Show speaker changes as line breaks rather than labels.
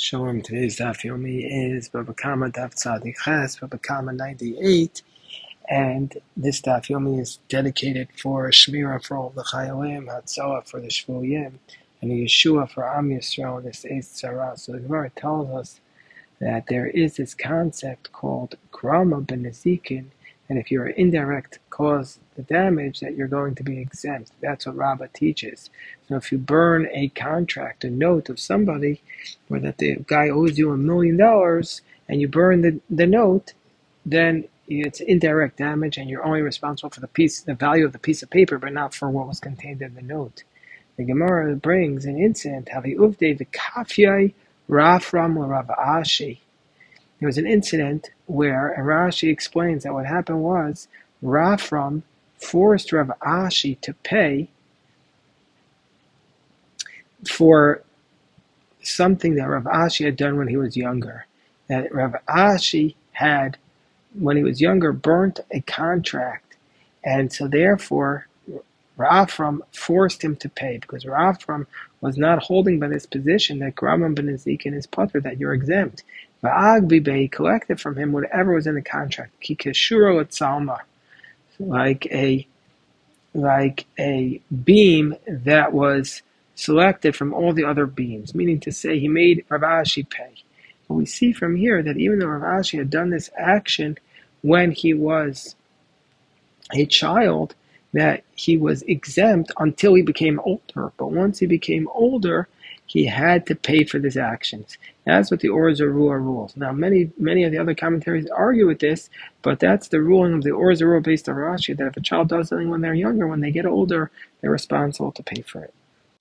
Shalom. Today's daf yomi is Baba Kama daf tzadik ches, Baba Kama 98, and this daf yomi is dedicated for Shmira for all the Chayalim, Hatzalah for the Shvuyim, and Yeshua for Am Yisrael, this is Tzara. So the Gemara tells us that there is this concept called Grama Benezikin, and if you're an indirect cause the damage, that you're going to be exempt. That's what Rabbah teaches. So if you burn a contract, a note of somebody, or that the guy owes you a million dollars, and you burn the, the note, then it's indirect damage, and you're only responsible for the piece, the value of the piece of paper, but not for what was contained in the note. The Gemara brings an incident, Havi Uvde the Kafyai Rafram Rav Ashi. There was an incident where, and Rashi explains that what happened was Rafram forced Rav Ashi to pay for something that Rav Ashi had done when he was younger. That Rav Ashi had, when he was younger, burnt a contract, and so therefore Rafram forced him to pay because Rafram was not holding by this position that Grama Benezikin is patur that you're exempt. Va'agbibe collected from him whatever was in the contract. Kikeshuro at Salma like a like a beam that was selected from all the other beams, meaning to say he made Rav Ashi pay. But we see from here that even though Rav Ashi had done this action when he was a child, that he was exempt until he became older. But once he became older, he had to pay for his actions. That's what the Or Zarua rules. Now, many many of the other commentaries argue with this, but that's the ruling of the Or Zarua based on Rashi that if a child does something when they're younger, when they get older, they're responsible to pay for it.